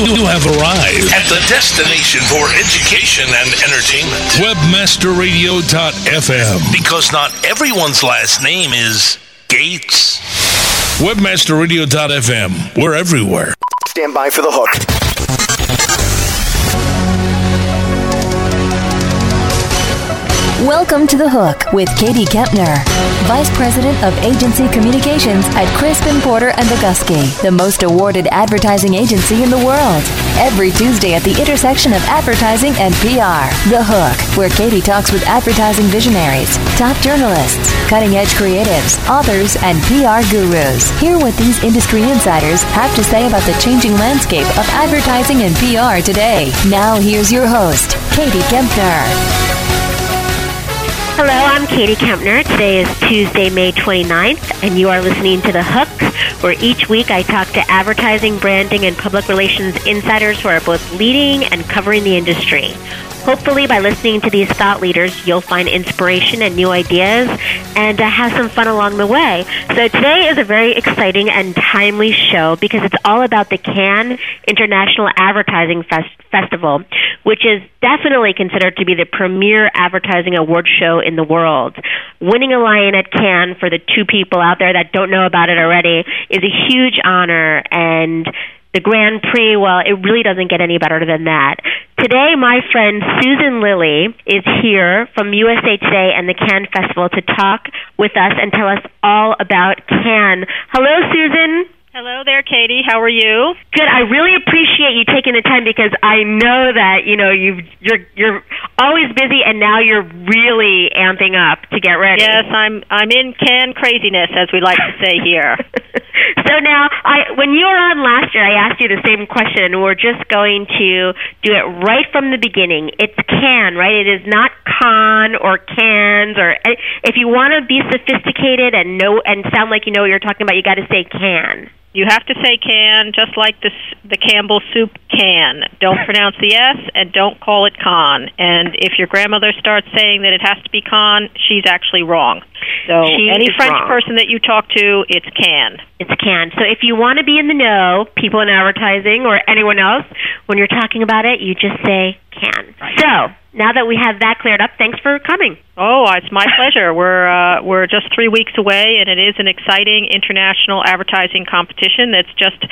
You, you have arrived at the destination for education and entertainment. Webmasterradio.fm. Because not everyone's last name is Gates. Webmasterradio.fm. We're everywhere. Stand by for the hook. Welcome to The Hook with Katie Kempner, Vice President of Agency Communications at Crispin Porter and Bogusky, the most awarded advertising agency in the world. Every Tuesday at the intersection of advertising and PR, The Hook, where Katie talks with advertising visionaries, top journalists, cutting edge creatives, authors, and PR gurus. Hear what these industry insiders have to say about the changing landscape of advertising and PR today. Now, here's your host, Katie Kempner. Hello, I'm Katie Kempner. Today is Tuesday, May 29th, and you are listening to The Hook, where each week I talk to advertising, branding, and public relations insiders who are both leading and covering the industry. Hopefully, by listening to these thought leaders, you'll find inspiration and new ideas and uh, have some fun along the way. So, today is a very exciting and timely show because it's all about the Cannes International Advertising Fest- Festival, which is definitely considered to be the premier advertising award show in the world. Winning a lion at Cannes for the two people out there that don't know about it already is a huge honor and the Grand Prix, well, it really doesn't get any better than that. Today, my friend Susan Lilley is here from USA Today and the Cannes Festival to talk with us and tell us all about Cannes. Hello, Susan. Hello there, Katie. How are you? Good. I really appreciate you taking the time because I know that you know you you're you're always busy and now you're really amping up to get ready. Yes, I'm I'm in Cannes craziness, as we like to say here. so now, I when you were on last year, I asked you the same question, and we're just going to do it right from the beginning. It's can, right? It is not con or cans or eh, if you want to be sophisticated and know and sound like you know what you're talking about, you got to say can. You have to say can, just like the the Campbell soup can. Don't pronounce the s and don't call it con. And if your grandmother starts saying that it has to be con, she's actually wrong. So she any French wrong. person that you talk to, it's can. It's can. So if you want to be in the know, people in advertising or anyone else, when you're talking about it, you just say can. Right. So now that we have that cleared up, thanks for coming. Oh, it's my pleasure. We're uh, we're just three weeks away, and it is an exciting international advertising competition that's just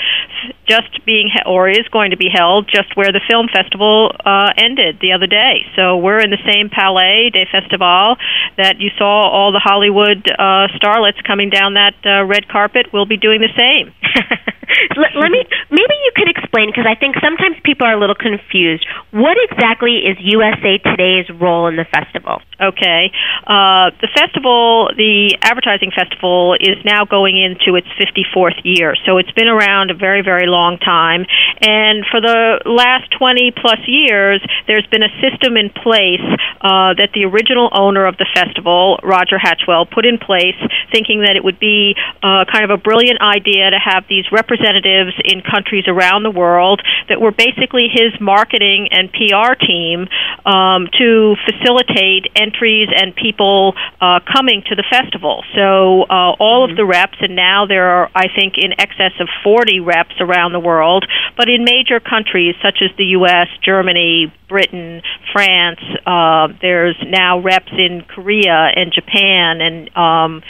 just being or is going to be held just where the film festival uh, ended the other day. So we're in the same Palais des Festivals that you saw all the Hollywood uh, starlets coming down that uh, red carpet. We'll be doing the same. let, let me maybe you could explain because I think sometimes people are a little confused. What exactly is USA Today's role in the festival? Okay, uh, the festival, the advertising festival, is now going into its 54th year. So it's been around a very, very long time, and for the last 20 plus years, there's been a system in place uh, that the original owner of the festival, Roger Hatchuel, put in place, thinking that it would be uh, kind of a brilliant idea to have these representatives in countries around the world that were basically his marketing and PR team um, to facilitate entries and people uh, coming to the festival. So uh, all Mm-hmm. of the reps, and now there are, I think, in excess of 40 reps around the world, but in major countries such as the U.S., Germany, Britain, France. Uh, there's now reps in Korea and Japan and um,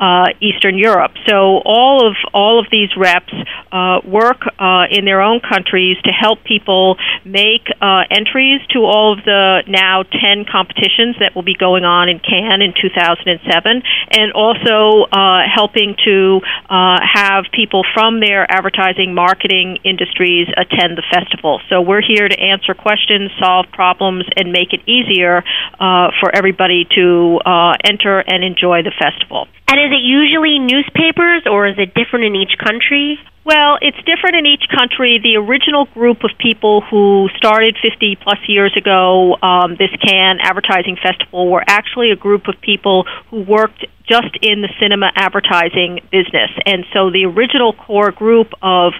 uh, Eastern Europe. So all of all of these reps uh, work uh, in their own countries to help people make uh, entries to all of the now ten competitions that will be going on in Cannes in 2007, and also uh, helping to uh, have people from their advertising marketing industries attend the festival. So we're here to answer questions, solve problems, and make it easier uh, for everybody to enter and enjoy the festival. And is it usually newspapers or is it different in each country? Well, it's different in each country. The original group of people who started 50 plus years ago um, this Cannes Advertising Festival were actually a group of people who worked just in the cinema advertising business. And so the original core group of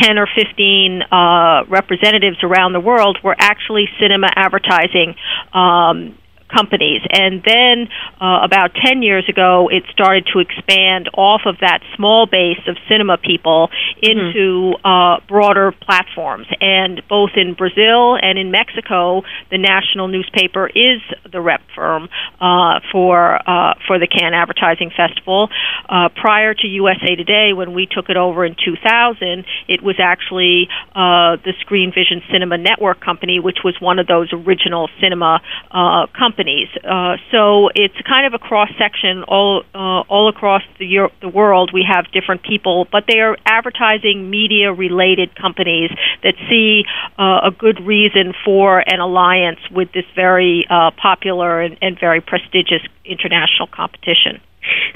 10 or 15 uh, representatives around the world were actually cinema advertising um, companies. And then uh, about 10 years ago, it started to expand off of that small base of cinema people into mm-hmm. uh, broader platforms. And both in Brazil and in Mexico, the national newspaper is the rep firm uh, for uh, for the Cannes Advertising Festival. Uh, prior to USA Today, when we took it over in 2000, it was actually uh, the Screenvision Cinema Network Company, which was one of those original cinema uh, companies. Uh, so it's kind of a cross section all uh, all across the the world. We have different people, but they are advertising media related companies that see uh, a good reason for an alliance with this very uh, popular and, and very prestigious international competition.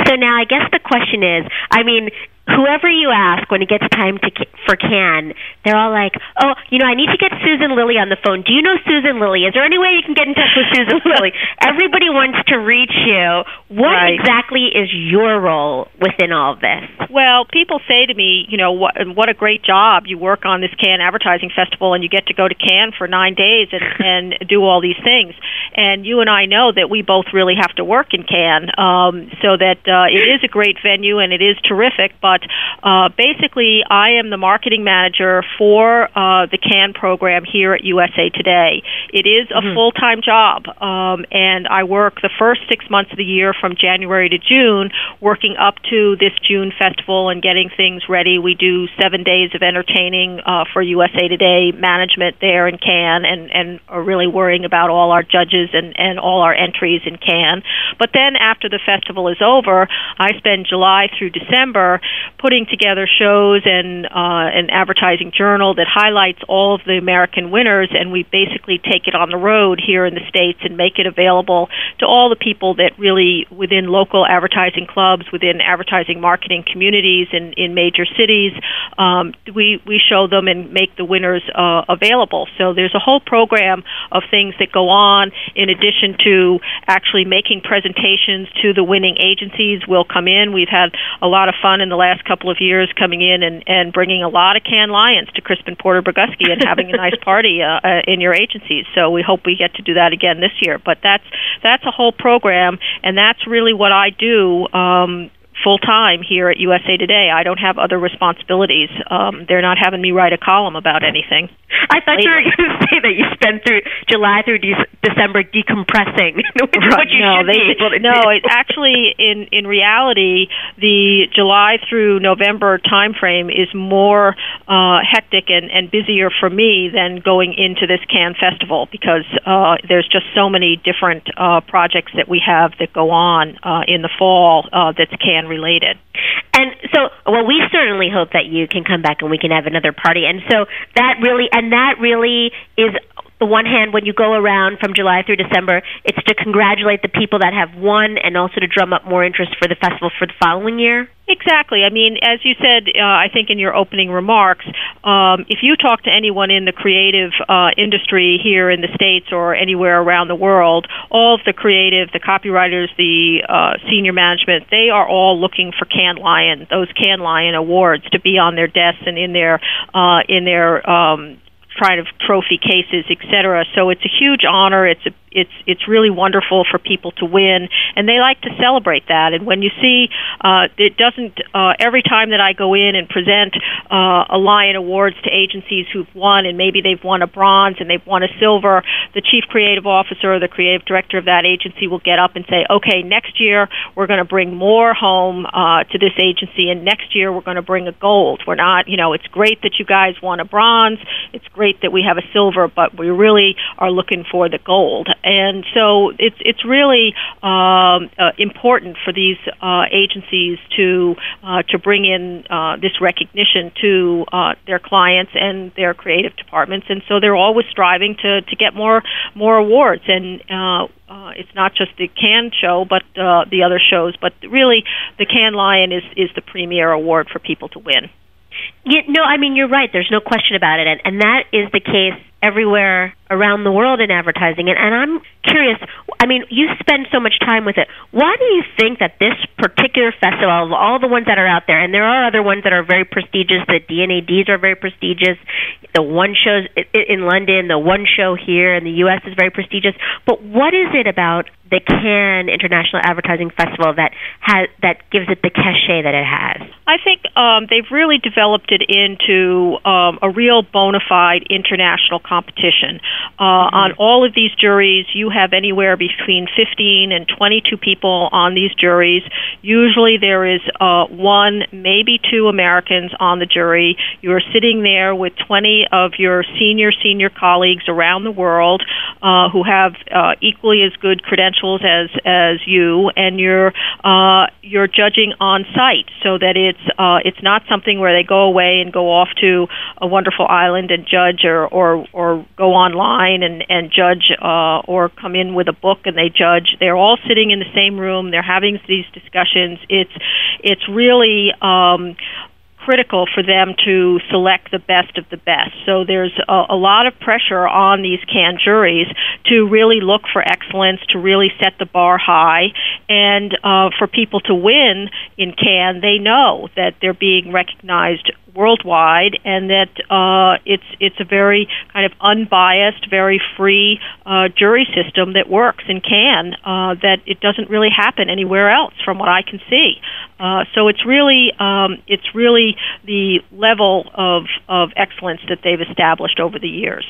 So now I guess the question is, I mean, whoever you ask when it gets time to for Cannes, they're all like, "Oh, you know, I need to get Susan Lilley on the phone. Do you know Susan Lilley? Is there any way you can get in touch with Susan Lilley?" Everybody wants to reach you. What right. exactly is your role within all of this? Well, people say to me, you know, what what a great job you work on this Cannes Advertising Festival, and you get to go to Cannes for nine days and and do all these things. And you and I know that we both really have to work in Cannes, um, so that uh, it is a great venue and it is terrific, but uh, basically, I am the marketing manager for uh, the Cannes program here at USA Today. It is a mm-hmm. full time job, um, and I work the first six months of the year from January to June, working up to this June festival and getting things ready. We do seven days of entertaining uh, for USA Today management there in Cannes, and and are really worrying about all our judges and and all our entries in Cannes. But then after the festival is over, I spend July through December putting together shows and uh, an advertising journal that highlights all of the American winners, and we basically take it on the road here in the states and make it available to all the people that really within local advertising clubs, within advertising marketing communities in in major cities. Um, we we show them and make the winners uh, available. So there's a whole program of things that go on in addition to actually making presentations to the winning agencies. Will come in. We've had a lot of fun in the last couple of years coming in and, and bringing a lot of Cannes Lions to Crispin Porter Bogusky and having a nice party uh, uh, in your agencies. So we hope we get to do that again this year. But that's that's a whole program, and that's really what I do. Um, full time here at USA Today. I don't have other responsibilities. Um, they're not having me write a column about anything. I thought lately. you were going to say that you spent through July through de- December decompressing. right. no, they, no. It actually, in in reality, the July through November time frame is more uh, hectic and, and busier for me than going into this Cannes festival because uh, there's just so many different uh, projects that we have that go on uh, in the fall uh, that's Related. And so, well, we certainly hope that you can come back and we can have another party. And so that really, and that really is the one hand when you go around from July through December, it's to congratulate the people that have won and also to drum up more interest for the festival for the following year. Exactly. I mean, as you said, uh, I think in your opening remarks, um, if you talk to anyone in the creative uh, industry here in the States or anywhere around the world, all of the creative, the copywriters, the uh, senior management, they are all looking for Cannes Lion, those Cannes Lion awards to be on their desks and in their uh, in their um, kind of trophy cases, etc. So it's a huge honor. It's a it's it's really wonderful for people to win, and they like to celebrate that. And when you see, uh, it doesn't uh, every time that I go in and present uh, a Lion Awards to agencies who've won, and maybe they've won a bronze and they've won a silver, the chief creative officer or the creative director of that agency will get up and say, "Okay, next year we're going to bring more home uh, to this agency, and next year we're going to bring a gold. We're not, you know, it's great that you guys won a bronze. It's great that we have a silver, but we really are looking for the gold." And so it's it's really um, uh, important for these uh, agencies to uh, to bring in uh, this recognition to uh, their clients and their creative departments, and so they're always striving to to get more more awards and. Uh, uh, it's not just the Cannes show, but uh, the other shows. But really, the Cannes Lion is is the premier award for people to win. Yeah, no, I mean you're right. There's no question about it, and, and that is the case everywhere around the world in advertising. And, and I'm curious, I mean, you spend so much time with it. Why do you think that this particular festival, of all the ones that are out there, and there are other ones that are very prestigious, the D&ADs are very prestigious, the one shows in London, the one show here in the U.S. is very prestigious. But what is it about the Cannes International Advertising Festival that has that gives it the cachet that it has? I think um, they've really developed it into um, a real bona fide international competition. Uh, mm-hmm. On all of these juries, you have anywhere between 15 and 22 people on these juries. Usually, there is uh, one, maybe two Americans on the jury. You are sitting there with 20 of your senior senior colleagues around the world uh, who have uh, equally as good credentials as as you, and you're uh, you're judging on site, so that it's uh, it's not something where they go away and go off to a wonderful island and judge, or or or go online and and judge, uh, or come in with a book and they judge. They're all sitting in the same room. They're having these discussions. It's it's really um, critical for them to select the best of the best. So there's a, a lot of pressure on these Cannes juries to really look for excellence, to really set the bar high, and uh, for people to win in Cannes, they know that they're being recognized worldwide, and that uh, it's it's a very kind of unbiased, very free uh, jury system that works and Cannes Uh, that it doesn't really happen anywhere else, from what I can see. Uh, so it's really um, it's really the level of of excellence that they've established over the years.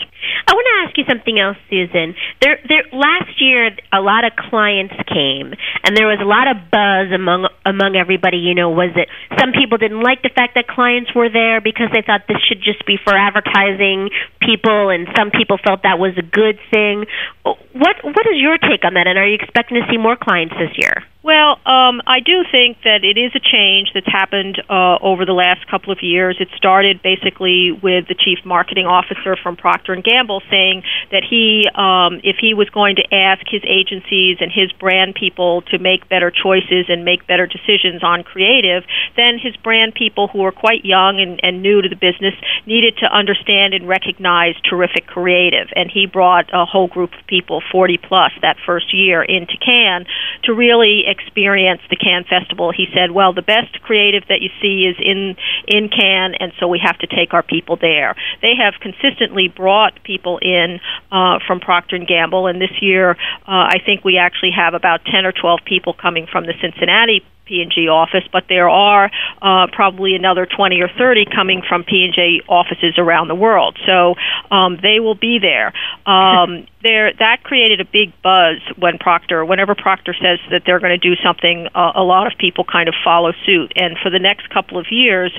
I want to ask you something else, Susan. There, there last year a lot of clients came, and there was a lot of buzz among among everybody. You know, was it some people didn't like the fact that clients were there because they thought this should just be for advertising people, and some people felt that was a good thing. What what is your take on that? And are you expecting to see more clients this year? Well, um, I do think that it is a change that's happened uh, over the last couple of years. It started basically with the chief marketing officer from Procter and Gamble saying that he, um, if he was going to ask his agencies and his brand people to make better choices and make better decisions on creative, then his brand people who are quite young and, and new to the business needed to understand and recognize terrific creative. And he brought a whole group of people, 40 plus, that first year into Cannes to really experienced the Cannes Festival, he said, "Well, the best creative that you see is in in Cannes, and so we have to take our people there." They have consistently brought people in uh, from Procter and Gamble, and this year, uh, I think we actually have about ten or twelve people coming from the Cincinnati P&G office, but there are uh, probably another 20 or 30 coming from P&G offices around the world. So um, they will be there. Um, there that created a big buzz when Procter, whenever Procter says that they're going to do something, uh, a lot of people kind of follow suit. And for the next couple of years,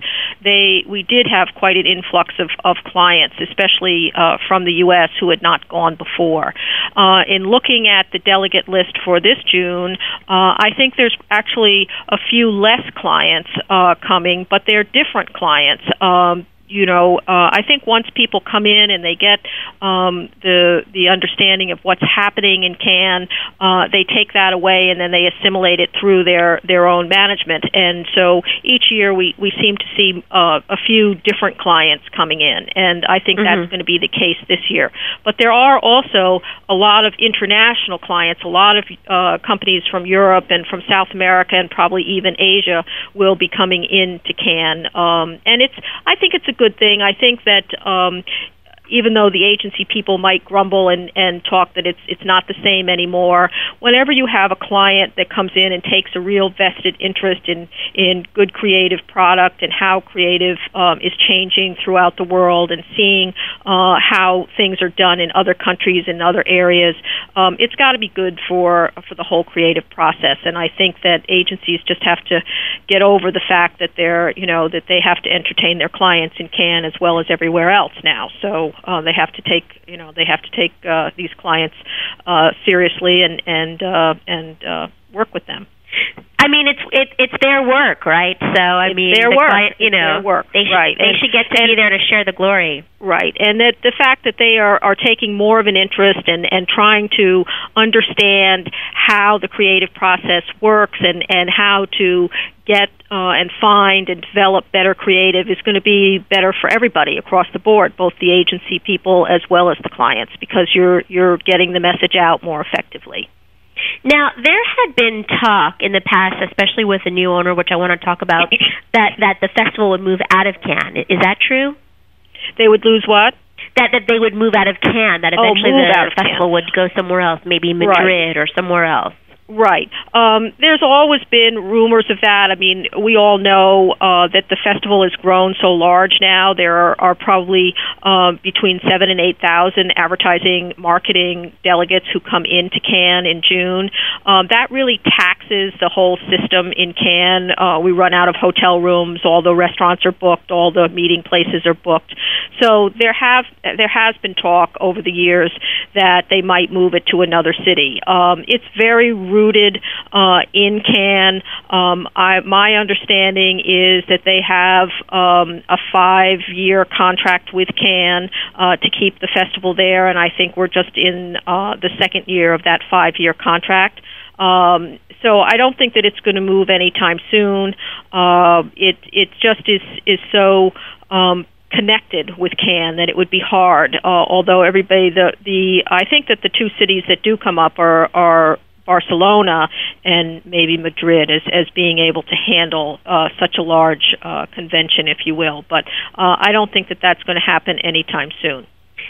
they we did have quite an influx of, of clients, especially uh, from the U.S. who had not gone before. Uh, in looking at the delegate list for this June, uh, I think there's actually a few less clients uh, coming, but they're different clients. Um, you know, uh, I think once people come in and they get um, the the understanding of what's happening in Cannes, uh, they take that away and then they assimilate it through their their own management. And so each year we we seem to see uh, a few different clients coming in, and I think mm-hmm. that's going to be the case this year. But there are also a lot of international clients, a lot of uh, companies from Europe and from South America and probably even Asia will be coming into Cannes, um, and it's I think it's a good good thing. I think that um, even though the agency people might grumble and, and talk that it's it's not the same anymore, whenever you have a client that comes in and takes a real vested interest in in good creative product and how creative um, is changing throughout the world and seeing uh, how things are done in other countries and other areas, um, it's got to be good for for the whole creative process. And I think that agencies just have to get over the fact that they're you know that they have to entertain their clients in Cannes as well as everywhere else now. So uh, they have to take you know they have to take uh, these clients uh, seriously and and uh, and uh, work with them. I mean, it's it, it's their work, right? So I it's mean, their the work. Client, you know, their work. They sh- right. They and, should get to and, be there to share the glory. Right, and that the fact that they are are taking more of an interest and and trying to understand how the creative process works and and how to get uh, and find and develop better creative is going to be better for everybody across the board, both the agency people as well as the clients, because you're you're getting the message out more effectively. Now, there had been talk in the past, especially with the new owner, which I want to talk about, that that the festival would move out of Cannes. Is that true? They would lose what? That that they would move out of Cannes. That Oh, eventually move the festival would go somewhere else, maybe Madrid or somewhere else. Right. Um, there's always been rumors of that. I mean, we all know uh, that the festival has grown so large now. There are, are probably um, between seven and eight thousand advertising, marketing delegates who come into Cannes in June. Um, that really taxes the whole system in Cannes. Uh, we run out of hotel rooms. All the restaurants are booked. All the meeting places are booked. So there have there has been talk over the years that they might move it to another city. Um, it's very rooted uh, in Cannes. Um, I, my understanding is that they have um, a five-year contract with Cannes uh, to keep the festival there, and I think we're just in uh, the second year of that five-year contract. Um, so I don't think that it's going to move anytime soon. Uh, it it just is is so um, connected with Cannes that it would be hard. Uh, although everybody the the I think that the two cities that do come up are are Barcelona and maybe Madrid as as being able to handle uh, such a large uh, convention, if you will. But uh, I don't think that that's going to happen anytime soon.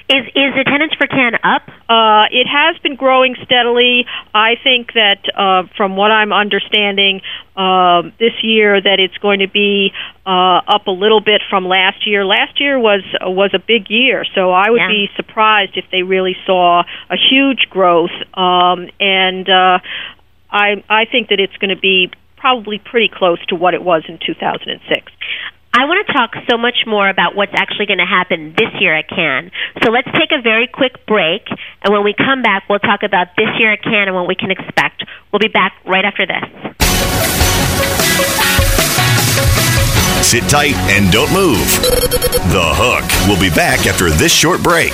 Is is attendance for Cannes up? Uh, it has been growing steadily. I think that uh, from what I'm understanding uh, this year, that it's going to be uh, up a little bit from last year. Last year was was a big year, so I would Yeah. be surprised if they really saw a huge growth. Um, and uh, I I think that it's going to be probably pretty close to what it was in 2006. I want to talk so much more about what's actually going to happen this year at Cannes. So let's take a very quick break, and when we come back, we'll talk about this year at Cannes and what we can expect. We'll be back right after this. Sit tight and don't move. The Hook will be back after this short break.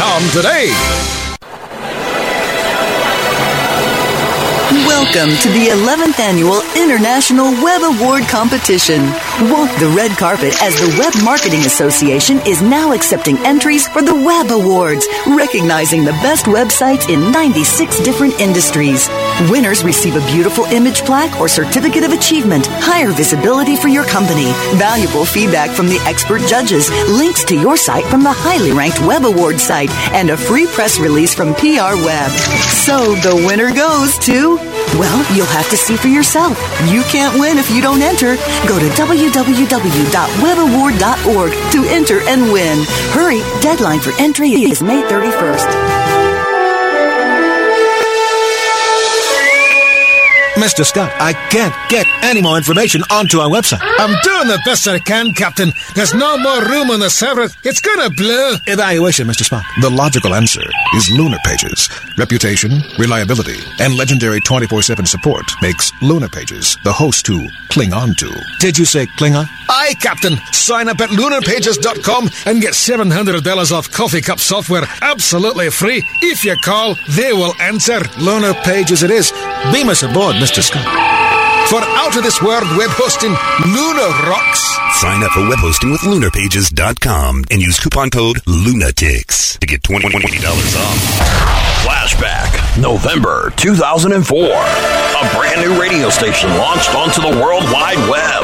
today. Welcome to the 11th annual International Web Award Competition. Walk the red carpet as the Web Marketing Association is now accepting entries for the Web Awards, recognizing the best websites in 96 different industries. Winners receive a beautiful image plaque or certificate of achievement, higher visibility for your company, valuable feedback from the expert judges, links to your site from the highly ranked Web Awards site, and a free press release from PR Web. So the winner goes to well, you'll have to see for yourself. You can't win if you don't enter. Go to www.webaward.org to enter and win. Hurry, deadline for entry is May 31st. Mr. Scott, I can't get any more information onto our website. I'm doing the best I can, Captain. There's no more room on the server. It's gonna blow. Evaluation, Mr. Spock. The logical answer is Lunar Pages. Reputation, reliability, and legendary 24-7 support makes Lunar Pages the host to cling on to. Did you say Klingon? Aye, Captain. Sign up at lunarpages.com and get $700 off coffee cup software absolutely free. If you call, they will answer. Lunar Pages it is. Beam us aboard, Mr. Scott. For out of this world web hosting, Lunar rocks. Sign up for web hosting with lunarpages.com and use coupon code LUNATICS to get $20 off. Flashback, November 2004. A brand new radio station launched onto the World Wide Web.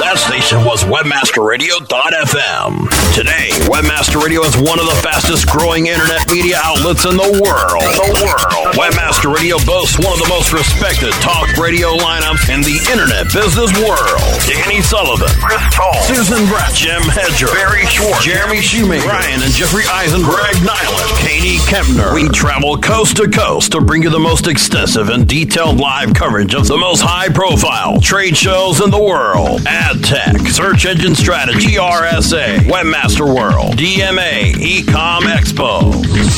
That station was WebmasterRadio.fm. Today, Webmaster Radio is one of the fastest growing internet media outlets in the world. The world. Webmaster Radio boasts one of the most respected talk radio lineups in the internet business world. Danny Sullivan, Chris Toll, Susan Bratton, Jim Hedger, Barry Schwartz, Jeremy Shoemaker, Ryan and Jeffrey Eisen, Greg Niland, Katie Kempner. We travel coast to coast to bring you the most extensive and detailed live coverage of the most high profile trade shows in the world. Ad tech, search engine strategy, RSA, Webmaster World, DMA, Ecom Expo.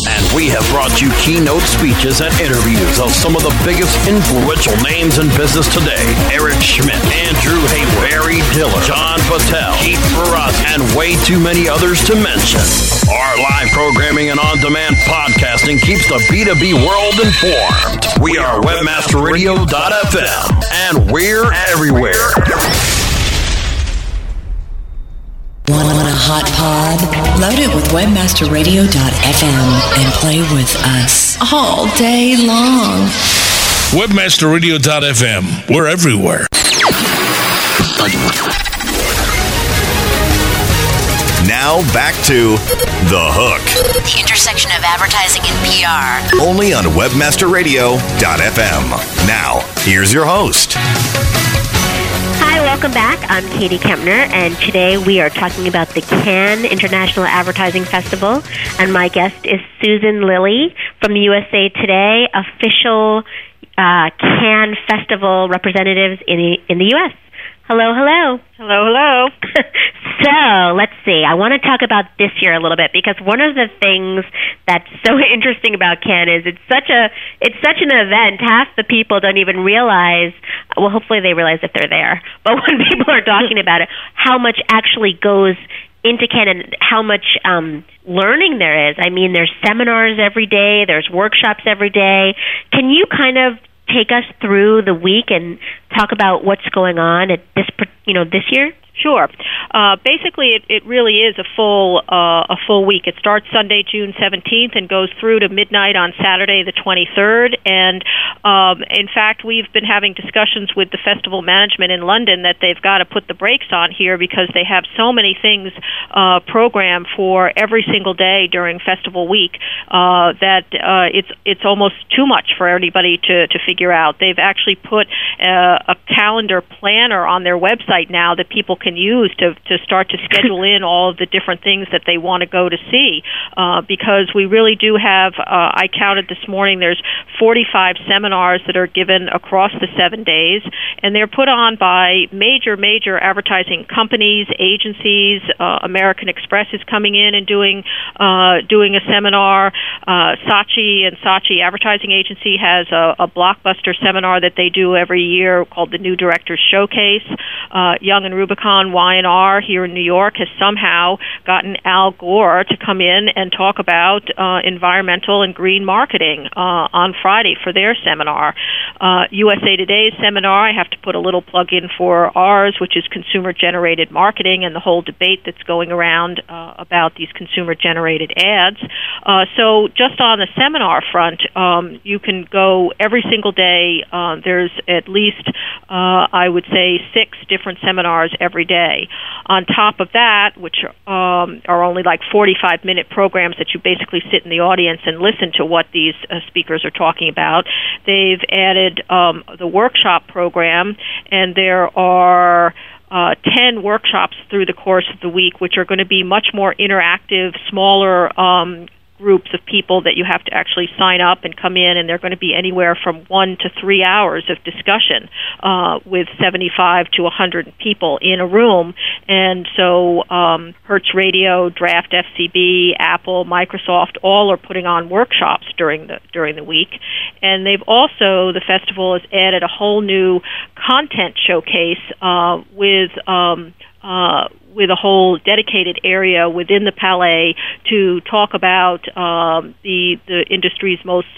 And we have brought you keynote speeches and interviews of some of the biggest influential names in business today. Eric Schmidt, Andrew Hayward, Barry Diller, John Patel, Keith Barras, and way too many others to mention. Our live programming and on-demand podcasting keeps the B2B world informed. We are webmasterradio.fm and we're everywhere. Want a hot pod? Load it with webmasterradio.fm and play with us all day long. Webmasterradio.fm. We're everywhere. Now back to The Hook. The intersection of advertising and PR. Only on webmasterradio.fm. Now, here's your host. Hi, welcome back. I'm Katie Kempner, and today we are talking about the Cannes International Advertising Festival. And my guest is Susan Lilley from USA Today, official uh, Cannes Festival representatives in the, in the U.S. Hello, hello. Hello, hello. so let's see. I want to talk about this year a little bit because one of the things that's so interesting about Cannes is it's such a it's such an event. Half the people don't even realize. Well, hopefully they realize if they're there. But when people are talking about it, how much actually goes into Cannes and how much um, learning there is. I mean, there's seminars every day. There's workshops every day. Can you kind of take us through the week and talk about what's going on at this you know this year? Sure. Uh, basically, it, it really is a full uh, a full week. It starts Sunday, June seventeenth, and goes through to midnight on Saturday, the twenty third. And um, in fact, we've been having discussions with the festival management in London that they've got to put the brakes on here because they have so many things uh, programmed for every single day during festival week uh, that uh, it's it's almost too much for anybody to to figure out. They've actually put uh, a calendar planner on their website now that people can use to to start to schedule in all of the different things that they want to go to see. Uh, because we really do have uh, I counted this morning there's 45 seminars that are given across the 7 days and they're put on by major major advertising companies agencies uh, American Express is coming in and doing uh, doing a seminar. Uh, Saatchi and Saatchi Advertising Agency has a, a blockbuster seminar that they do every year called the New Directors Showcase uh, Young and Rubicam Y&R here in New York has somehow gotten Al Gore to come in and talk about uh, environmental and green marketing uh, on Friday for their seminar. Uh, USA Today's seminar, I have to put a little plug in for ours, which is consumer generated marketing and the whole debate that's going around uh, about these consumer generated ads. Uh, so, just on the seminar front, um, you can go every single day. Uh, there's at least, uh, I would say, six different seminars every day. On top of that, which um, are only like 45 minute programs that you basically sit in the audience and listen to what these uh, speakers are talking about, they've added um, the workshop program, and there are uh, 10 workshops through the course of the week, which are going to be much more interactive, smaller um, groups of people that you have to actually sign up and come in, and they're going to be anywhere from one to three hours of discussion uh, with 75 to 100 people in a room. And so, um, Hertz Radio, Draft FCB, Apple, Microsoft, all are putting on workshops during the during the week. And they've also the festival has added a whole new content showcase uh, with. Um, uh, with a whole dedicated area within the Palais to talk about um, the the industry's most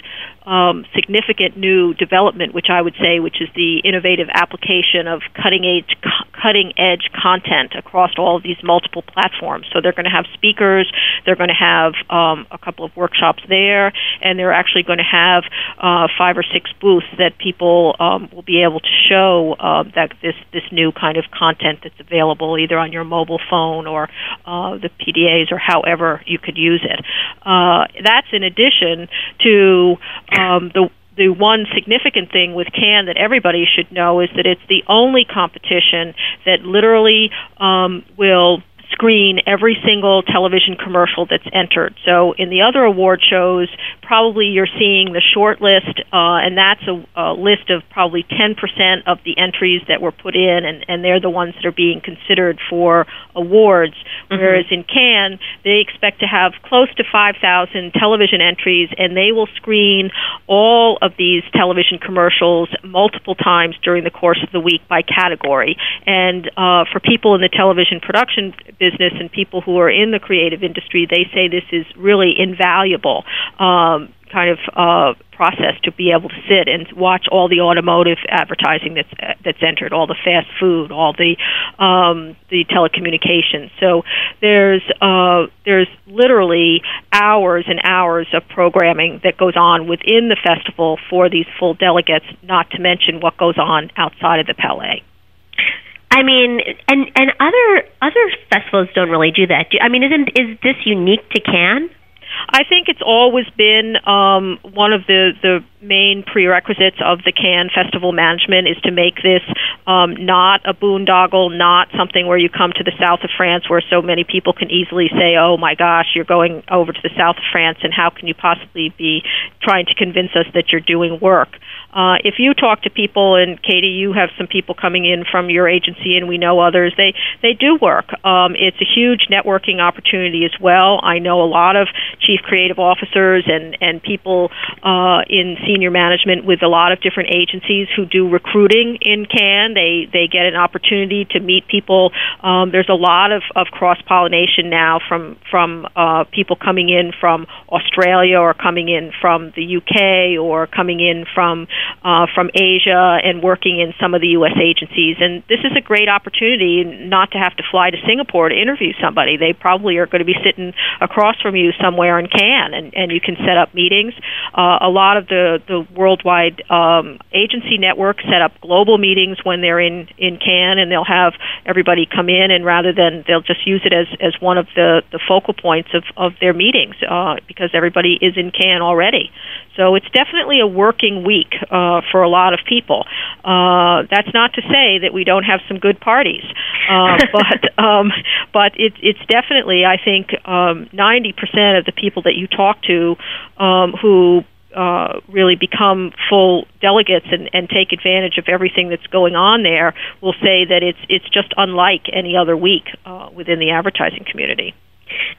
um, significant new development, which I would say, which is the innovative application of cutting edge cutting edge content across all of these multiple platforms. So they're going to have speakers, they're going to have um, a couple of workshops there, and they're actually going to have uh, five or six booths that people um, will be able to show uh, that this this new kind of content that's available either on your mobile phone or uh, the PDAs or however you could use it. Uh, that's in addition to um, the the one significant thing with Cannes that everybody should know is that it's the only competition that literally um, will screen every single television commercial that's entered. So in the other award shows, probably you're seeing the short list, uh, and that's a, a list of probably 10% of the entries that were put in, and, and they're the ones that are being considered for awards. Mm-hmm. Whereas in Cannes, they expect to have close to 5,000 television entries, and they will screen all of these television commercials multiple times during the course of the week by category. And uh, for people in the television production business and people who are in the creative industry, they say this is really invaluable. Um, kind of uh, process to be able to sit and watch all the automotive advertising that's uh, that's entered, all the fast food, all the um, the telecommunications. So there's uh, there's literally hours and hours of programming that goes on within the festival for these full delegates. Not to mention what goes on outside of the Palais. I mean, and and other other festivals don't really do that. Do, I mean, isn't is this unique to Cannes? I think it's always been um, one of the the main prerequisites of the Cannes Festival management is to make this um, not a boondoggle, not something where you come to the south of France where so many people can easily say, "Oh my gosh, you're going over to the south of France, and how can you possibly be trying to convince us that you're doing work?" Uh, if you talk to people, and Katie, you have some people coming in from your agency, and we know others, they they do work. Um, it's a huge networking opportunity as well. I know a lot of chief creative officers and and people uh, in senior management with a lot of different agencies who do recruiting in Cannes. They they get an opportunity to meet people. Um, there's a lot of, of cross pollination now from from uh, people coming in from Australia or coming in from the UK or coming in from uh, from Asia and working in some of the U.S. agencies. And this is a great opportunity not to have to fly to Singapore to interview somebody. They probably are going to be sitting across from you somewhere in Cannes, and, and you can set up meetings. Uh, a lot of the, the worldwide um, agency network set up global meetings when they're in, in Cannes, and they'll have everybody come in, and rather than they'll just use it as, as one of the, the focal points of, of their meetings uh, because everybody is in Cannes already. So it's definitely a working week uh, for a lot of people. Uh, that's not to say that we don't have some good parties, uh, but um, but it, it's definitely I think um, 90% of the people that you talk to um, who uh, really become full delegates and, and take advantage of everything that's going on there will say that it's it's just unlike any other week uh, within the advertising community.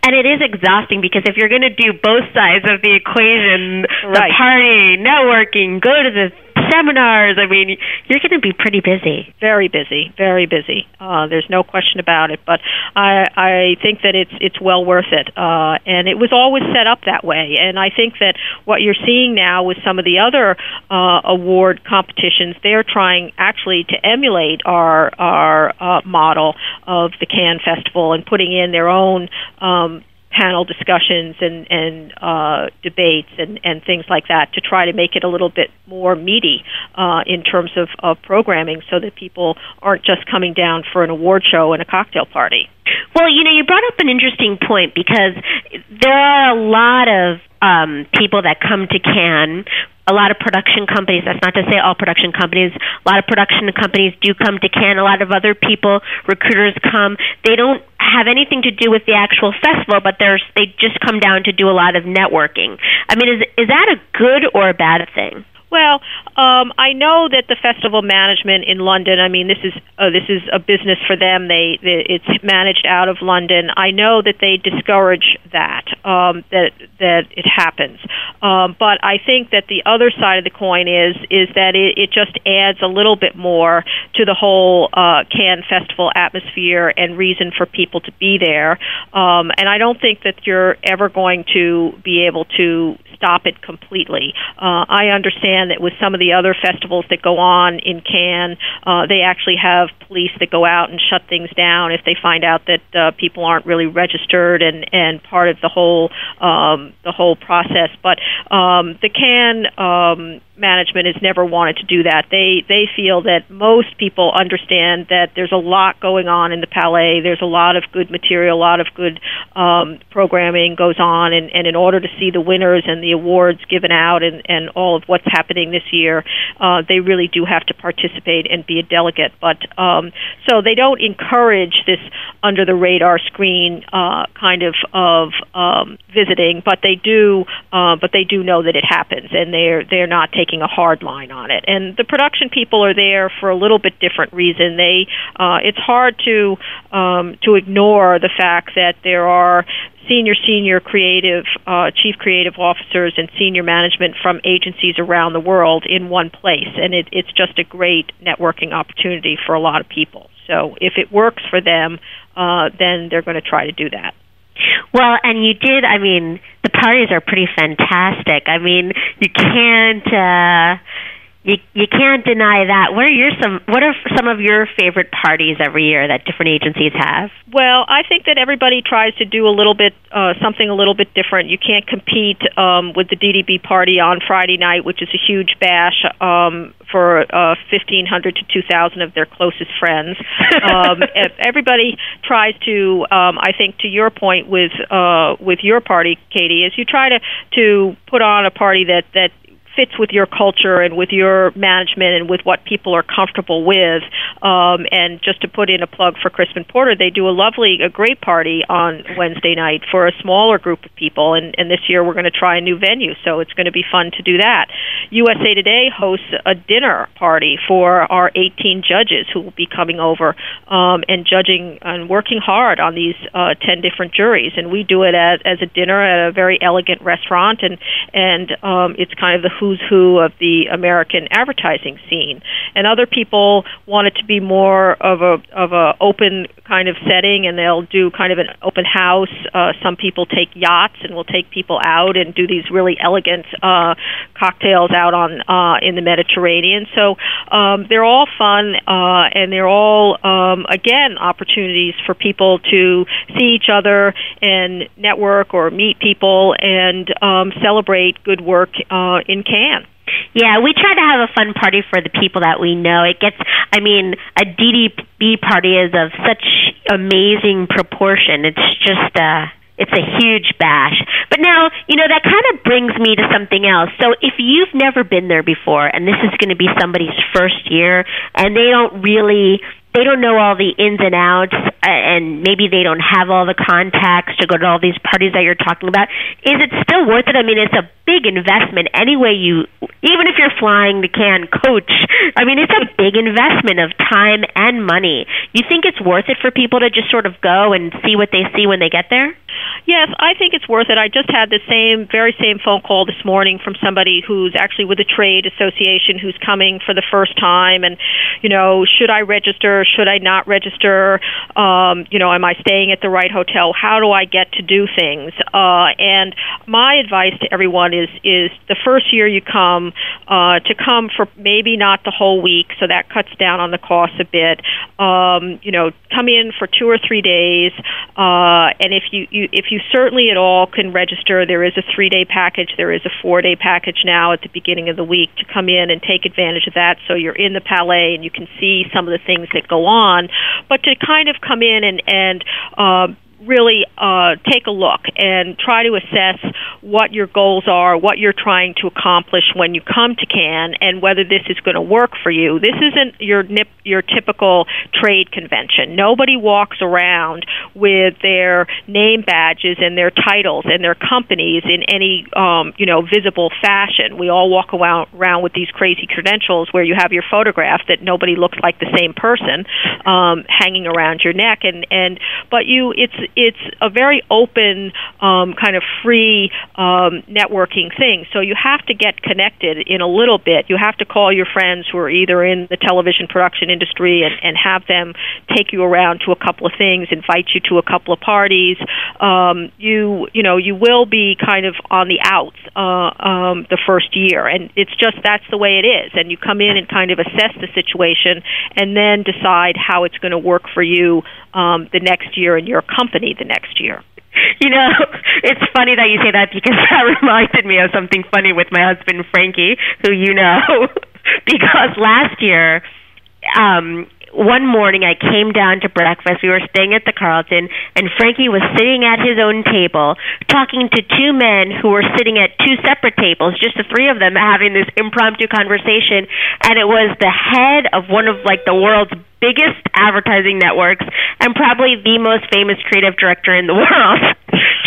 And it is exhausting because if you're going to do both sides of the equation, right. the party, networking, go to the seminars. I mean, you're going to be pretty busy. Very busy, very busy. Uh, there's no question about it. But I, I think that it's it's well worth it, uh, and it was always set up that way. And I think that what you're seeing now with some of the other uh, award competitions, they're trying actually to emulate our our uh, model of the Cannes Festival and putting in their own. Um, panel discussions and, and uh, debates and, and things like that to try to make it a little bit more meaty uh, in terms of, of programming so that people aren't just coming down for an award show and a cocktail party. Well, you know, you brought up an interesting point because there are a lot of um, people that come to Cannes a lot of production companies, that's not to say all production companies, a lot of production companies do come to Cannes. A lot of other people, recruiters come. They don't have anything to do with the actual festival, but there's, they just come down to do a lot of networking. I mean, is, is that a good or a bad thing? Well, um, I know that the festival management in London. I mean, this is uh, this is a business for them. They, they it's managed out of London. I know that they discourage that um, that that it happens. Um, but I think that the other side of the coin is is that it, it just adds a little bit more to the whole uh, Cannes festival atmosphere and reason for people to be there. Um, and I don't think that you're ever going to be able to stop it completely. Uh, I understand that with some of the other festivals that go on in Cannes, uh, they actually have police that go out and shut things down if they find out that uh, people aren't really registered and and part of the whole um, the whole process. But um, the Cannes um, management has never wanted to do that. They they feel that most people understand that there's a lot going on in the Palais. There's a lot of good material, a lot of good um, programming goes on, and, and in order to see the winners and the awards given out and, and all of what's happening this year, uh, they really do have to participate and be a delegate. But um, so they don't encourage this under the radar screen uh, kind of of um, visiting, but they do. Uh, but they do know that it happens, and they're they're not taking taking a hard line on it. And the production people are there for a little bit different reason. They uh, it's hard to um, to ignore the fact that there are senior senior creative uh, chief creative officers and senior management from agencies around the world in one place and it, it's just a great networking opportunity for a lot of people so if it works for them uh, then they're going to try to do that well, and you did. I mean, the parties are pretty fantastic. I mean, you can't. Uh, you you can't deny that. What are your some what are some of your favorite parties every year that different agencies have? Well, I think that everybody tries to do a little bit uh, something a little bit different. You can't compete um, with the DDB party on Friday night, which is a huge bash um, for uh, fifteen hundred to two thousand of their closest friends. um, everybody tries to. Um, I think to your point with uh, with your party, Katie, is you try to to put on a party that that fits with your culture and with your management and with what people are comfortable with. Um, and just to put in a plug for Crispin Porter, they do a lovely, a great party on Wednesday night for a smaller group of people. And, and this year we're going to try a new venue, so it's going to be fun to do that. USA Today hosts a dinner party for our 18 judges who will be coming over um, and judging and working hard on these uh, 10 different juries. And we do it as, as a dinner at a very elegant restaurant, and and um, it's kind of the who's who of the American advertising scene. And other people want it to be more of a of a open kind of setting, and they'll do kind of an open house. Uh, some people take yachts and will take people out and do these really elegant uh, cocktails out on uh, in the Mediterranean. So um, they're all fun, uh, and they're all um, again opportunities for people to see each other and network or meet people and um, celebrate good work uh, in Cannes. Yeah, we try to have a fun party for the people that we know. It gets, I mean, a DDB party is of such amazing proportion. It's just, uh, it's a huge bash. But now, you know, that kind of brings me to something else. So if you've never been there before and this is going to be somebody's first year and they don't really they don't know all the ins and outs uh, and maybe they don't have all the contacts to go to all these parties that you're talking about is it still worth it i mean it's a big investment anyway you even if you're flying the can coach i mean it's a big investment of time and money you think it's worth it for people to just sort of go and see what they see when they get there Yes, I think it's worth it. I just had the same, very same phone call this morning from somebody who's actually with a trade association who's coming for the first time, and you know, should I register? Should I not register? Um, you know, am I staying at the right hotel? How do I get to do things? Uh, and my advice to everyone is is the first year you come uh, to come for maybe not the whole week, so that cuts down on the cost a bit. Um, you know, come in for two or three days, uh, and if you, you if you certainly at all can register, there is a three day package, there is a four day package now at the beginning of the week to come in and take advantage of that. So you're in the Palais and you can see some of the things that go on. But to kind of come in and and uh, really uh, take a look and try to assess what your goals are, what you're trying to accomplish when you come to Cannes, and whether this is going to work for you. This isn't your nip, your typical trade convention. Nobody walks around with their name badges and their titles and their companies in any um, you know visible fashion. We all walk around, around with these crazy credentials where you have your photograph that nobody looks like the same person um, hanging around your neck, and and but you it's it's a very open, um, kind of free um, networking thing. So you have to get connected in a little bit. You have to call your friends who are either in the television production industry and, and have them take you around to a couple of things, invite you to a couple of parties. Um, you you know you will be kind of on the outs uh, um, the first year, and it's just that's the way it is. And you come in and kind of assess the situation, and then decide how it's going to work for you um, the next year in your company the next year. You know, it's funny that you say that because that reminded me of something funny with my husband Frankie, who you know, because last year um one morning I came down to breakfast. We were staying at the Carlton, and Frankie was sitting at his own table talking to two men who were sitting at two separate tables, just the three of them having this impromptu conversation. And it was the head of one of like the world's biggest advertising networks and probably the most famous creative director in the world.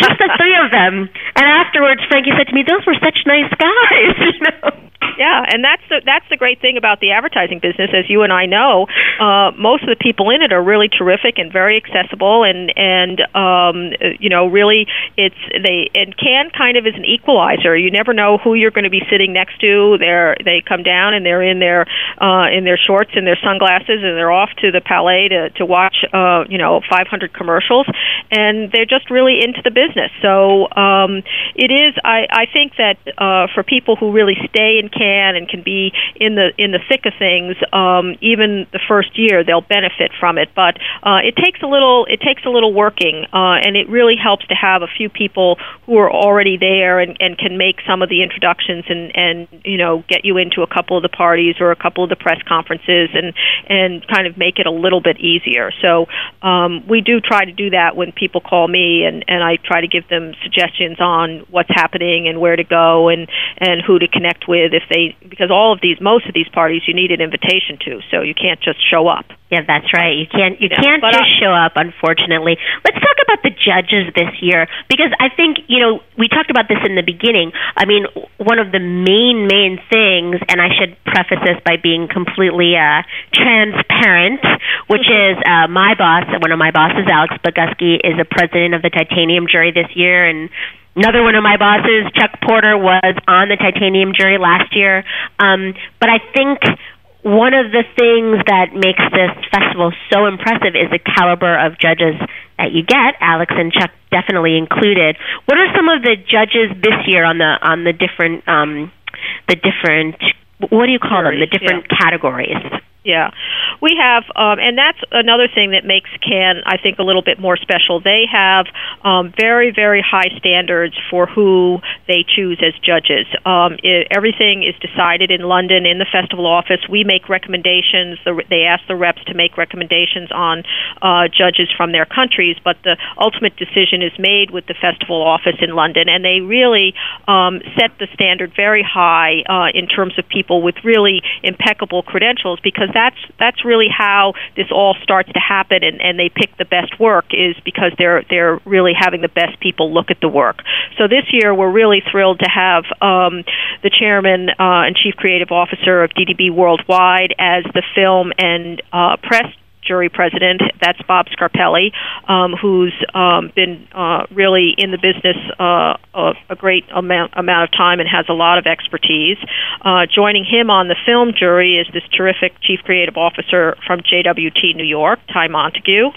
just the three of them. And afterwards, Frankie said to me, "Those were such nice guys." you know. Yeah, and that's the that's the great thing about the advertising business, as you and I know. Uh, most of the people in it are really terrific and very accessible, and and um, you know, really, it's they and Cannes kind of is an equalizer. You never know who you're going to be sitting next to. They're they come down and they're in their uh, in their shorts and their sunglasses, and they're off to the Palais to to watch uh, you know 500 commercials, and they're just really into the business. So um, it is. I I think that uh, for people who really stay in Cannes and can be in the in the thick of things, um, even the first year they'll benefit from it. But uh, it takes a little it takes a little working, uh, and it really helps to have a few people who are already there and, and can make some of the introductions and and you know get you into a couple of the parties or a couple of the press conferences and and kind of make it a little bit easier. So um, we do try to do that when people call me, and and I try to give them suggestions on what's happening and where to go and and who to connect with if they because all of these most of these parties you need an invitation to, so you can't just show up. Yeah, that's right. You can't you yeah, can't just I, show up unfortunately. Let's talk about the judges this year because I think, you know, we talked about this in the beginning. I mean, one of the main main things and I should preface this by being completely uh transparent, which mm-hmm. is uh my boss, one of my bosses Alex Bogusky is the president of the titanium jury this year and Another one of my bosses, Chuck Porter, was on the titanium jury last year. Um, but I think one of the things that makes this festival so impressive is the caliber of judges that you get. Alex and Chuck definitely included. What are some of the judges this year on the on the different um, the different what do you call them? The different yeah. categories. Yeah, we have, um, and that's another thing that makes Cannes I think, a little bit more special. They have um, very, very high standards for who they choose as judges. Um, it, everything is decided in London in the festival office. We make recommendations. The, they ask the reps to make recommendations on uh, judges from their countries, but the ultimate decision is made with the festival office in London, and they really um, set the standard very high uh, in terms of people with really impeccable credentials because that's that's really how this all starts to happen, and, and they pick the best work is because they're they're really having the best people look at the work. So this year we're really thrilled to have um, the chairman uh, and chief creative officer of DDB Worldwide as the film and uh, press jury president. That's Bob Scarpelli, um, who's um, been uh, really in the business uh, a, great amount, amount of time and has a lot of expertise. Uh, joining him on the film jury is this terrific chief creative officer from JWT New York, Ty Montague.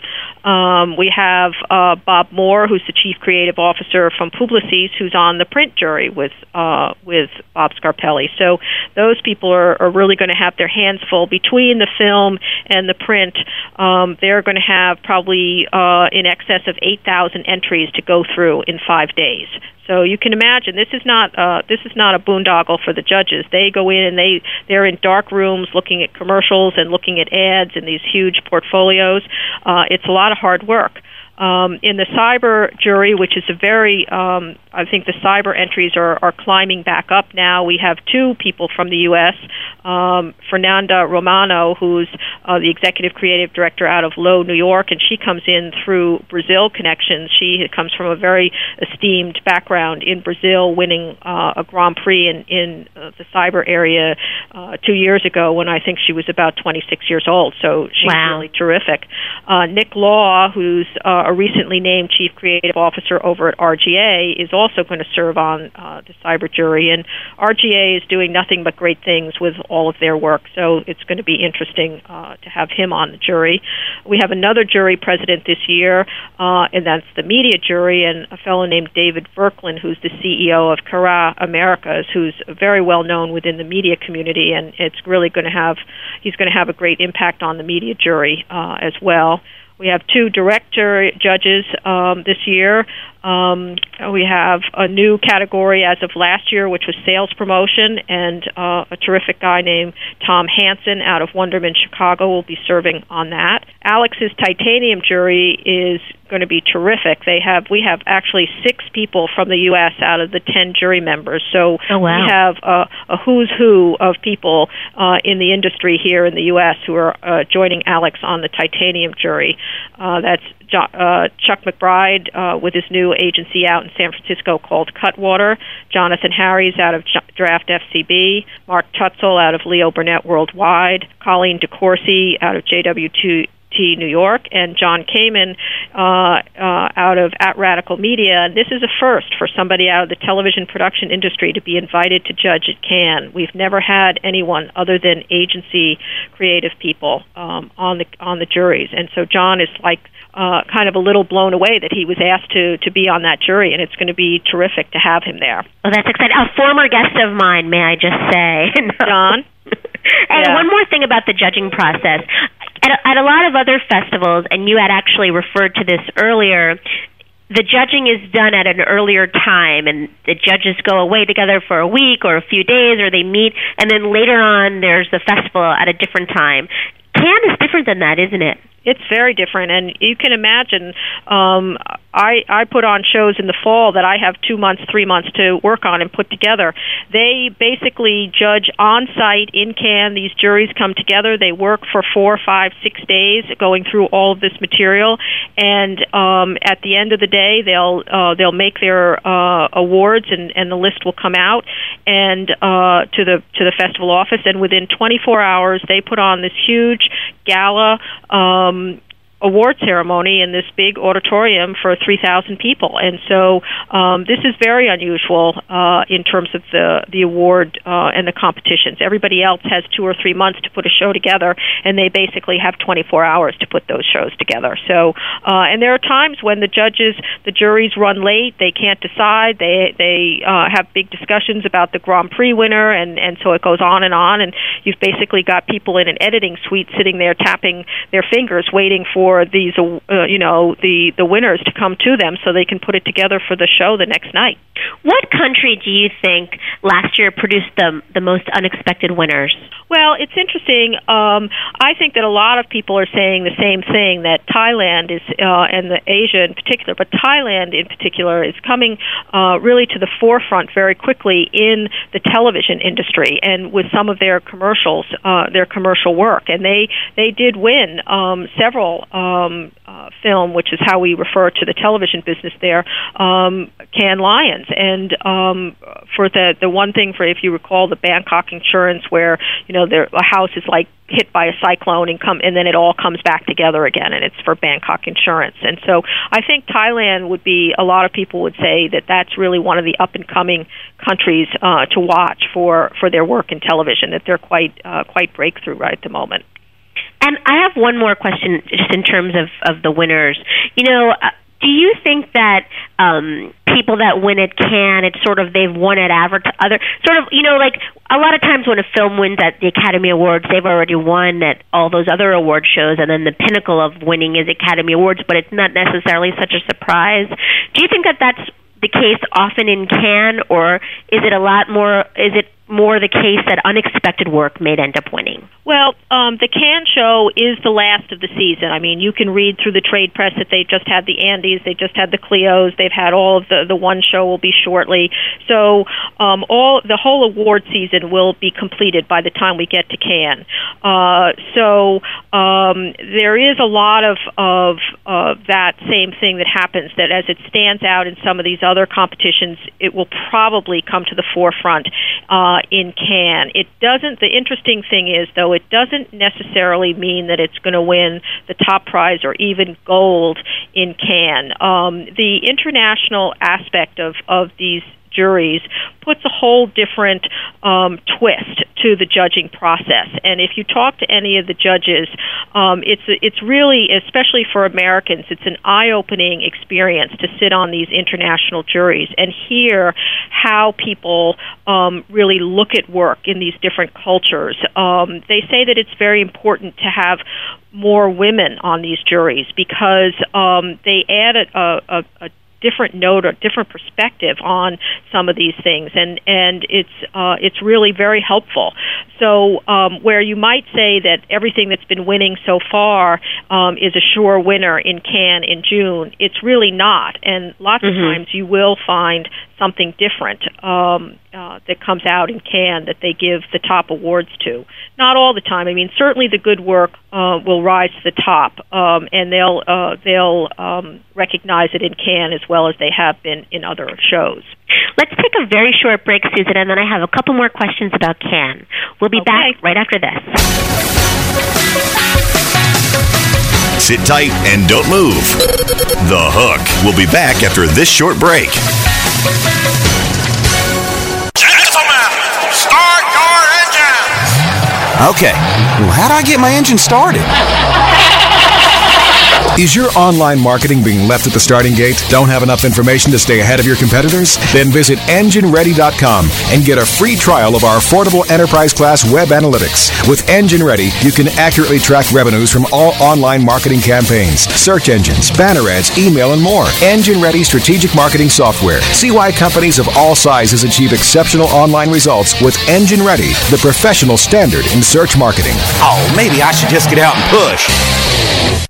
Um, we have uh, Bob Moore, who's the chief creative officer from Publicis, who's on the print jury with uh, with Bob Scarpelli. So those people are, are really going to have their hands full between the film and the print um, they're going to have probably uh, in excess of 8,000 entries to go through in five days. So you can imagine this is not uh, this is not a boondoggle for the judges. They go in and they they're in dark rooms looking at commercials and looking at ads and these huge portfolios. Uh, it's a lot of hard work. Um, in the cyber jury, which is a very, um, I think the cyber entries are, are climbing back up now. We have two people from the U.S. Um, Fernanda Romano, who's uh, the executive creative director out of Lowe, New York, and she comes in through Brazil connections. She comes from a very esteemed background in Brazil, winning uh, a Grand Prix in, in uh, the cyber area uh, two years ago when I think she was about 26 years old. So she's wow. really terrific. Uh, Nick Law, who's uh, a recently named chief creative officer over at RGA, is also going to serve on uh, the cyber jury. And RGA is doing nothing but great things with all of their work, so it's going to be interesting uh, to have him on the jury. We have another jury president this year, uh, and that's the media jury, and a fellow named David Verklin, who's the CEO of Carat Americas, who's very well known within the media community, and it's really going to have he's going to have a great impact on the media jury uh, as well. We have two director judges um, this year. Um, we have a new category as of last year, which was sales promotion, and uh, a terrific guy named Tom Hanson out of Wunderman Chicago will be serving on that. Alex's titanium jury is going to be terrific. They have we have actually six people from the U.S. out of the ten jury members. So oh, wow. we have a, a who's who of people uh, in the industry here in the U.S. who are uh, joining Alex on the titanium jury. Uh, that's uh, Chuck McBride uh, with his new agency out in San Francisco called Cutwater, Jonathan Harries out of Draft FCB, Mark Tutssel out of Leo Burnett Worldwide, Colleen DeCourcy out of JW2 T New York, and Jon Kamen uh, uh, out of At Radical Media. And this is a first for somebody out of the television production industry to be invited to judge at Cannes. We've never had anyone other than agency creative people um, on the on the juries, and so John is like. Uh, kind of a little blown away that he was asked to to be on that jury, and it's going to be terrific to have him there. Well, that's exciting. A former guest of mine, may I just say, John. and yeah. one more thing about the judging process at a, at a lot of other festivals, and you had actually referred to this earlier, the judging is done at an earlier time and the judges go away together for a week or a few days or they meet and then later on there's the festival at a different time. Cannes is different than that, isn't it? It's very different, and you can imagine. Um, I I put on shows in the fall that I have two months, three months to work on and put together. They basically judge on site in Cannes. These juries come together. They work for four, five, six days, going through all of this material, and um, at the end of the day, they'll uh, they'll make their uh, awards, and and the list will come out and uh, to the to the festival office. And within 24 hours, they put on this huge gala. Um, award ceremony in this big auditorium for 3,000 people. And so um, this is very unusual uh, in terms of the, the award uh, and the competitions. Everybody else has two or three months to put a show together, and they basically have 24 hours to put those shows together. So, uh, and there are times when the judges, the juries run late, they can't decide, they, they uh, have big discussions about the Grand Prix winner, and, and so it goes on and on, and you've basically got people in an editing suite sitting there tapping their fingers, waiting for for these, uh, you know, the the winners to come to them so they can put it together for the show the next night. What country do you think last year produced the the most unexpected winners? Well, it's interesting. Um, I think that a lot of people are saying the same thing that Thailand is, uh, and the Asia in particular, but Thailand in particular is coming uh, really to the forefront very quickly in the television industry and with some of their commercials, uh, their commercial work, and they they did win um, several. Uh, um, uh, film, which is how we refer to the television business there, um, Cannes Lions. And um, for the the one thing, for if you recall, the Bangkok insurance, where you know the a house is like hit by a cyclone and come and then it all comes back together again and it's for Bangkok insurance and so I think Thailand would be a lot of people would say that that's really one of the up and coming countries uh, to watch for for their work in television that they're quite uh, quite breakthrough right at the moment and I have one more question, just in terms of of the winners. You know, uh, do you think that um, people that win at Cannes, it's sort of they've won at advert other sort of you know like a lot of times when a film wins at the Academy Awards, they've already won at all those other award shows, and then the pinnacle of winning is Academy Awards, but it's not necessarily such a surprise. Do you think that that's the case often in Cannes, or is it a lot more? Is it more the case that unexpected work may end up winning? Well, um, the Cannes show is the last of the season. I mean, you can read through the trade press that they just had the Andys, they just had the Clios, they've had all of the the one show will be shortly. So um, all the whole award season will be completed by the time we get to Cannes. Uh, so um, there is a lot of of uh, that same thing that happens. That as it stands out in some of these other competitions, it will probably come to the forefront. Uh, in Cannes. It doesn't. The interesting thing is, though, it doesn't necessarily mean that it's going to win the top prize or even gold in Cannes. Um, the international aspect of of these juries puts a whole different um, twist to the judging process. And if you talk to any of the judges, um, it's it's really, especially for Americans, it's an eye-opening experience to sit on these international juries and hear how people um, really look at work in these different cultures. Um, they say that it's very important to have more women on these juries because um, they add a, a, a different note or different perspective on some of these things, and and it's uh, it's really very helpful. So um, where you might say that everything that's been winning so far um, is a sure winner in Cannes in June, it's really not. And lots Mm-hmm. of times you will find something different um, uh, that comes out in Cannes that they give the top awards to. Not all the time. I mean, certainly the good work uh, will rise to the top, um, and they'll uh, they'll um, recognize it in Cannes as well as they have been in other shows. Let's take a very short break, Susan, and then I have a couple more questions about Cannes. We'll be back right after this. Sit tight and don't move. The Hook We'll be back after this short break. Okay, well, how do I get my engine started? Is your online marketing being left at the starting gate? Don't have enough information to stay ahead of your competitors? Then visit EngineReady.com and get a free trial of our affordable enterprise class web analytics. With Engine Ready, you can accurately track revenues from all online marketing campaigns, search engines, banner ads, email, and more. Engine Ready strategic marketing software. See why companies of all sizes achieve exceptional online results with Engine Ready, the professional standard in search marketing. Oh, maybe I should just get out and push.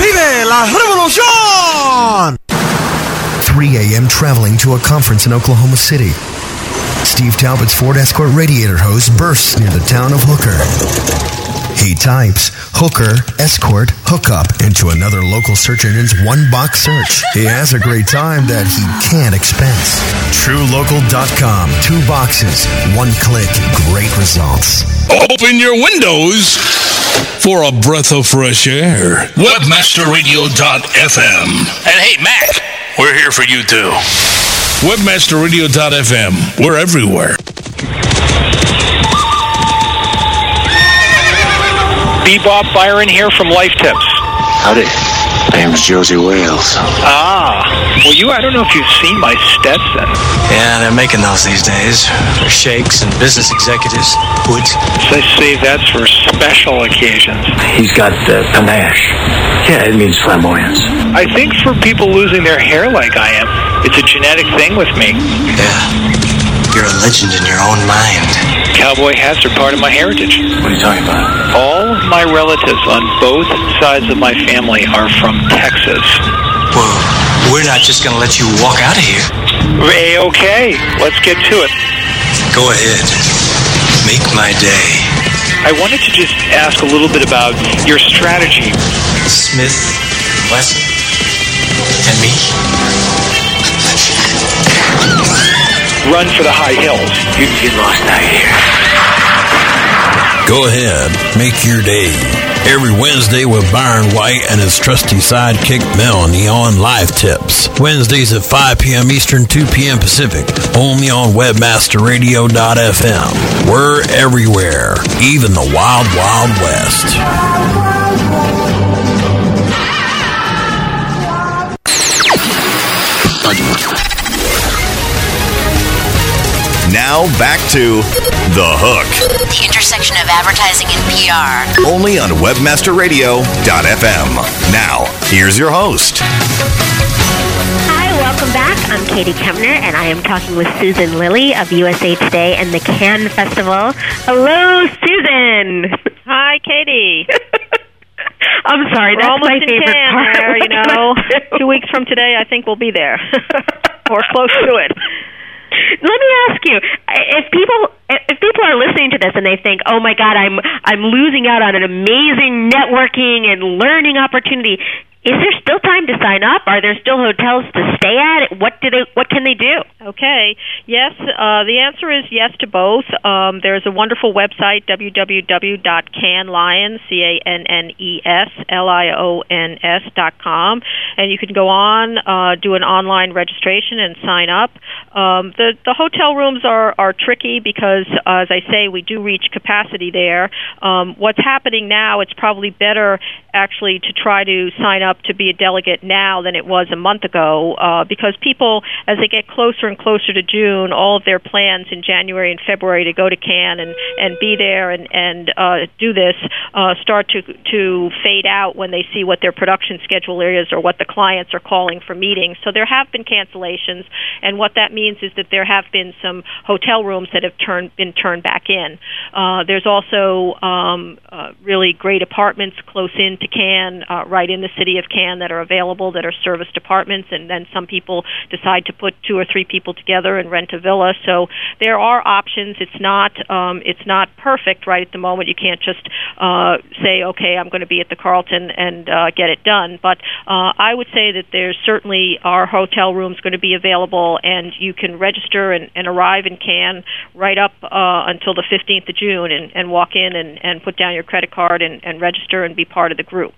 ¡Vive la revolución! 3 a.m. traveling to a conference in Oklahoma City. Steve Talbot's Ford Escort radiator hose bursts near the town of Hooker. He types hooker, escort, hookup into another local search engine's one box search. He has a great time that he can't expense. TrueLocal.com. Two boxes, one click, great results. Open your windows for a breath of fresh air. Webmasterradio.fm. And hey, Mac, we're here for you too. Webmasterradio.fm. We're everywhere. Bebop Byron here from Life Tips. Howdy. My name's Josey Wales. Ah, well, you, I don't know if you've seen my Stetson. Yeah, they're making those these days for shakes and business executives. Would They say that's for special occasions. He's got uh, panache. Yeah, it means flamboyance. I think for people losing their hair like I am, it's a genetic thing with me. Yeah. You're a legend in your own mind. Cowboy hats are part of my heritage. What are you talking about? All my relatives on both sides of my family are from Texas. Well, we're not just going to let you walk out of here. A-okay. Let's get to it. Go ahead. Make my day. I wanted to just ask a little bit about your strategy. Smith, Wesson, and me. Run for the high hills. You can get lost out here. Go ahead, make your day. Every Wednesday with Byron White and his trusty sidekick Melanie on Life Tips. Wednesdays at 5 p.m. Eastern, 2 p.m. Pacific. Only on WebmasterRadio.fm. We're everywhere, even the Wild Wild West. Now back to The Hook. The intersection of advertising and PR. Only on WebmasterRadio.fm. Now, here's your host. Hi, welcome back. I'm Katie Kempner, and I am talking with Susan Lilley of USA Today and the Cannes Festival. Hello, Susan. Hi, Katie. I'm sorry, We're that's my in favorite Cannes part. there, you know. Two weeks from today, I think we'll be there, or close to it. Let me ask you: if people if people are listening to this and they think, "Oh my God, I'm I'm losing out on an amazing networking and learning opportunity," Is there still time to sign up? Are there still hotels to stay at? What do they? What can they do? Okay. Yes. Uh, the answer is yes to both. Um, there's a wonderful website www.canneslions c a n n e s l i o n s dot com, and you can go on, uh, do an online registration, and sign up. Um, the the hotel rooms are are tricky because, uh, as I say, we do reach capacity there. Um, what's happening now? It's probably better actually to try to sign up to be a delegate now than it was a month ago uh, because people, as they get closer and closer to June, all of their plans in January and February to go to Cannes and, and be there and, and uh, do this uh, start to, to fade out when they see what their production schedule is or what the clients are calling for meetings. So there have been cancellations, and what that means is that there have been some hotel rooms that have turned, been turned back in. Uh, there's also um, uh, really great apartments close in to Cannes, uh, right in the city of Cannes, that are available that are service departments, and then some people decide to put two or three people together and rent a villa. So there are options. It's not um, it's not perfect right at the moment. You can't just uh, say, okay, I'm going to be at the Carlton and uh, get it done. But uh, I would say that there's certainly are hotel rooms going to be available, and you can register and, and arrive in Cannes right up uh, until the 15th of June, and, and walk in and, and put down your credit card and, and register and be part of the group.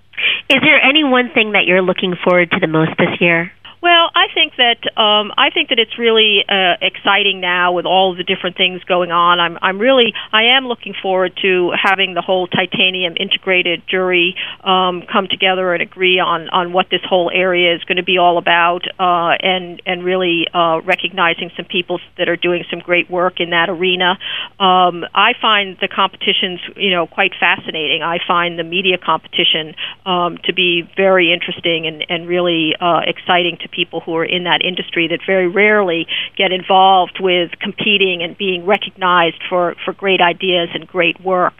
Is there any one thing that you're looking forward to the most this year? Well, I think that um, I think that it's really uh, exciting now with all the different things going on. I'm I'm really I am looking forward to having the whole titanium integrated jury um, come together and agree on on what this whole area is going to be all about, uh, and and really uh, recognizing some people that are doing some great work in that arena. Um, I find the competitions you know quite fascinating. I find the media competition um, to be very interesting and and really uh, exciting to people who are in that industry that very rarely get involved with competing and being recognized for, for great ideas and great work.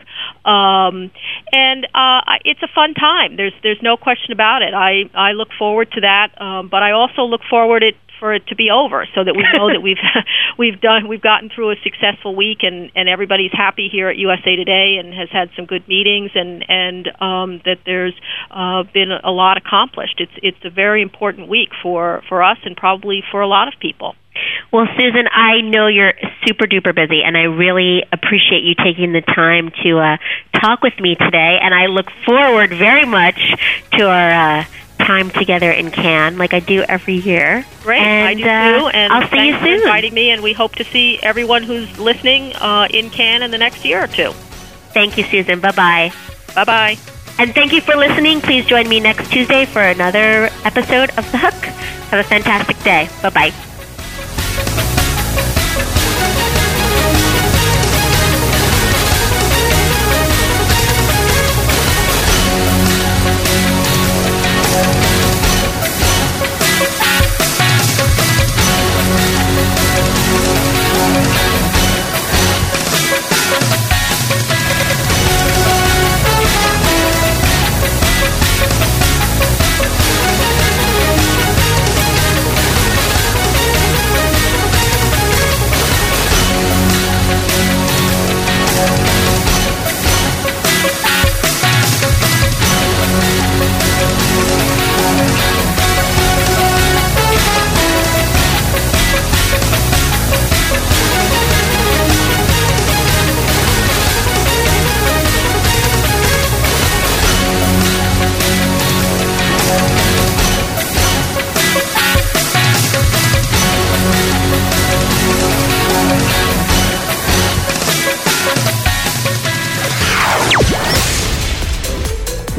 Um, and uh, it's a fun time. There's there's no question about it. I I look forward to that, um, but I also look forward it for it to be over so that we know that we've we've done we've gotten through a successful week and and everybody's happy here at USA Today and has had some good meetings and and um, that there's uh, been a lot accomplished. It's it's a very important week for for us and probably for a lot of people. Well, Susan, I know you're super duper busy, and I really appreciate you taking the time to uh, talk with me today. And I look forward very much to our uh, time together in Cannes, like I do every year. Great, and, I do uh, too. And I'll see you for soon. inviting me, and we hope to see everyone who's listening uh, in Cannes in the next year or two. Thank you, Susan. Bye bye. Bye bye. And thank you for listening. Please join me next Tuesday for another episode of The Hook. Have a fantastic day. Bye bye.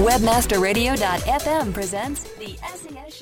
Webmasterradio.fm presents the SES.